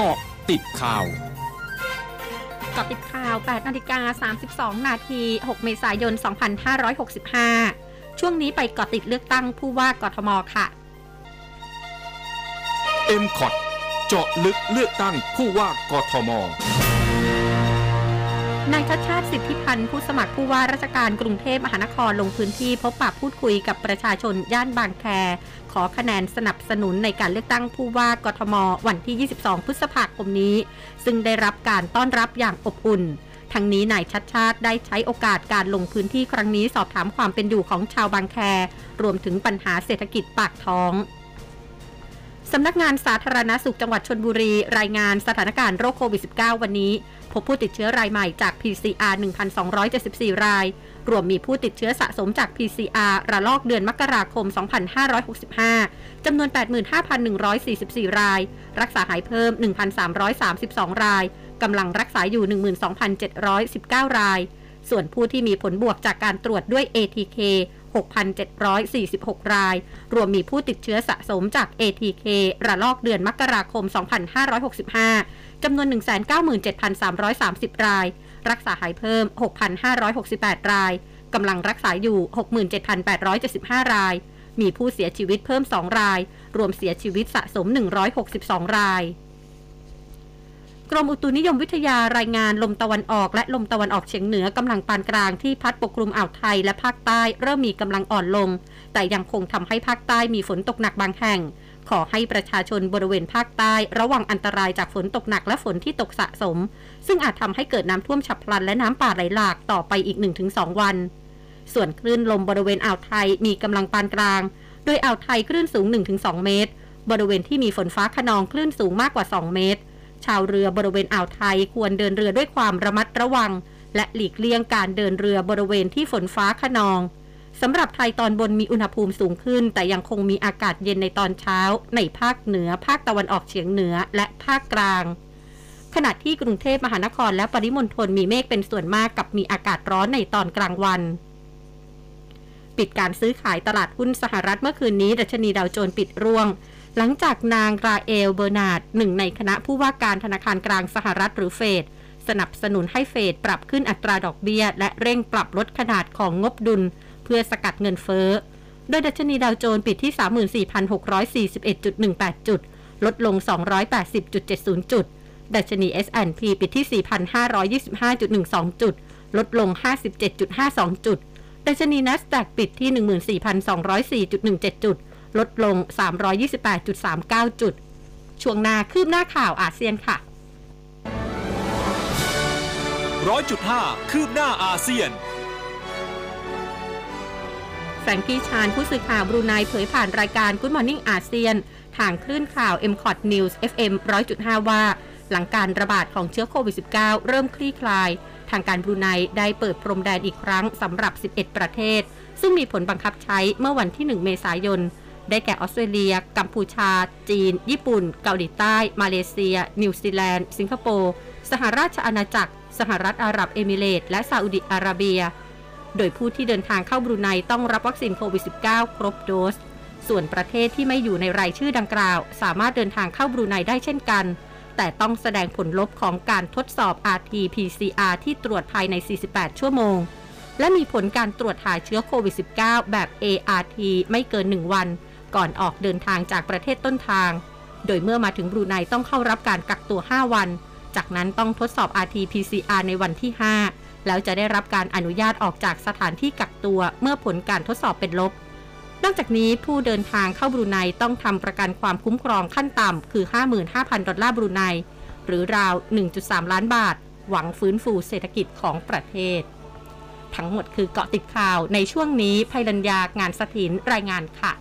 เกาะติดข่าวเกาะติดข่าว 8 นาฬิกา 32 นาที 6 เมษายน 2565 ช่วงนี้ไปเกาะติดเลือกตั้งผู้ว่ากทมค่ะ m c o t เจาะลึกเลือกตั้งผู้ว่ากทม นายชัดชาติสิทธิพันธ์ผู้สมัครผู้ว่าราชการกรุงเทพมหานครลงพื้นที่พบปะพูดคุยกับประชาชนย่านบางแค ขอคะแนนสนับสนุนในการเลือกตั้งผู้ว่ากทม วันที่ 22 พฤษภาคมนี้ ซึ่งได้รับการต้อนรับอย่างอบอุ่นทั้งนี้นายชัดชาติได้ใช้โอกาสการลงพื้นที่ครั้งนี้สอบถามความเป็นอยู่ของชาวบางแค รวมถึงปัญหาเศรษฐกิจปากท้อง สำนักงานสาธารณาสุขจังหวัดชนบุรี รายงานสถานการณ์โรคโควิด -19 วันนี้ พบผู้ติดเชื้อรายใหม่จาก PCR 1,274 ราย รวมมีผู้ติดเชื้อสะสมจาก PCR ระลอกเดือนมกราคม 2565 จำนวน 85,144 ราย รักษาหายเพิ่ม 1,332 ราย กำลังรักษาอยู่ 12,719 ราย ส่วนผู้ที่มีผลบวกจากการตรวจด้วย ATK 6,746 ราย รวมมีผู้ติดเชื้อสะสมจาก ATK ระลอกเดือนมกราคม 2565 จำนวน 197,330 ราย รักษาหายเพิ่ม 6,568 ราย กำลังรักษาอยู่ 67,875 ราย มีผู้เสียชีวิตเพิ่ม 2 ราย รวมเสียชีวิตสะสม 162 ราย กรมอุตุนิยมวิทยารายงานลมตะวันออกและลมตะวันออกเฉียงเหนือกำลังปานกลางที่พัดปกคลุมอ่าวไทยและภาคใต้เริ่มมีกำลังอ่อนลง แต่ยังคงทำให้ภาคใต้มีฝนตกหนักบางแห่ง ขอให้ประชาชนบริเวณภาคใต้ ระวังอันตรายจากฝนตกหนักและฝนที่ตกสะสม ซึ่งอาจทำให้เกิดน้ำท่วมฉับพลันและน้ำป่าไหลหลากต่อไปอีก 1-2 วัน ส่วนคลื่นลมบริเวณอ่าวไทยมีกำลังปานกลาง โดยอ่าวไทยคลื่นสูง 1-2 เมตร บริเวณที่มีฝนฟ้าขนองคลื่นสูงมากกว่า 2 เมตร ชาวเรือบริเวณอ่าวไทยควรเดินเรือด้วยความระมัดระวัง และหลีกเลี่ยงการเดินเรือบริเวณที่ฝนฟ้าขนองสำหรับไทยตอนบนมีอุณหภูมิสูงขึ้น แต่ยังคงมีอากาศเย็นในตอนเช้า ในภาคเหนือ ภาคตะวันออกเฉียงเหนือและภาคกลาง ขณะที่กรุงเทพมหานครและปริมณฑลมีเมฆเป็นส่วนมากกับมีอากาศร้อนในตอนกลางวัน ปิดการซื้อขายตลาดหุ้นสหรัฐเมื่อคืนนี้ ดัชนีดาวโจนส์ปิดร่วง หลังจากนางราเอลเบอร์นาร์ดหนึ่งในคณะผู้ว่าการธนาคารกลางสหรัฐหรือเฟดสนับสนุนให้เฟดปรับขึ้นอัตราดอกเบี้ย และเร่งปรับลดขนาดของงบดุล เพื่อสกัดเงินเฟ้อ โดยดัชนีดาวโจนส์ปิดที่ 34,641.18 จุด ลดลง 280.70 จุด ดัชนี S&P ปิดที่ 4,525.12 จุด ลดลง 57.52 จุด ดัชนี NASDAQ ปิดที่ 14,204.17 จุด ลดลง 328.39 จุด ช่วงหน้าคืบหน้าข่าวอาเซียนค่ะร้อยจุดห้าคืบหน้าอาเซียนแฟรงกี้ชานผู้สื่อข่าวบรูไนเผยผ่านรายการ Good Morning อาเซียน ทางคลื่นข่าว m c o t News FM 100.5 ว่า หลังการระบาดของเชื้อโควิด -19 เริ่มคลี่คลาย ทางการบรูไนได้เปิดพรมแดนอีกครั้งสำหรับ 11 ประเทศ ซึ่งมีผลบังคับใช้เมื่อวันที่ 1 เมษายน ได้แก่ออสเตรเลีย กัมพูชา จีน ญี่ปุ่น เกาหลีใต้ มาเลเซีย นิวซีแลนด์ สิงคโปร์ สหราชอาณาจักร สหรัฐอาหรับเอมิเรตส์และซาอุดิอาระเบีย โดยผู้ที่เดินทางเข้าบรูไนต้องรับวัคซีนโควิด -19 ครบโดส ส่วนประเทศที่ไม่อยู่ในรายชื่อดังกล่าว สามารถเดินทางเข้าบรูไนได้เช่นกัน แต่ต้องแสดงผลลบของการทดสอบ RT-PCR ที่ตรวจภายใน 48 ชั่วโมงและมีผลการตรวจหาเชื้อโควิด -19 แบบ ART ไม่เกิน 1 วัน ก่อนออกเดินทางจากประเทศต้นทาง โดยเมื่อมาถึงบรูไนต้องเข้ารับการกักตัว 5 วัน จากนั้นต้องทดสอบ RT-PCR ในวันที่ 5 แล้วจะได้รับการอนุญาตออกจากสถานที่กักตัวเมื่อผลการทดสอบเป็นลบ นอกจากนี้ผู้เดินทางเข้าบรูไนต้องทำประกันความคุ้มครองขั้นต่ำคือ 55,000 ดอลลาร์บรูไน หรือราว 1.3 ล้านบาท หวังฟื้นฟูเศรษฐกิจของประเทศ ทั้งหมดคือเกาะติดข่าวในช่วงนี้ภัยรัญญางานสถินรายงานค่ะ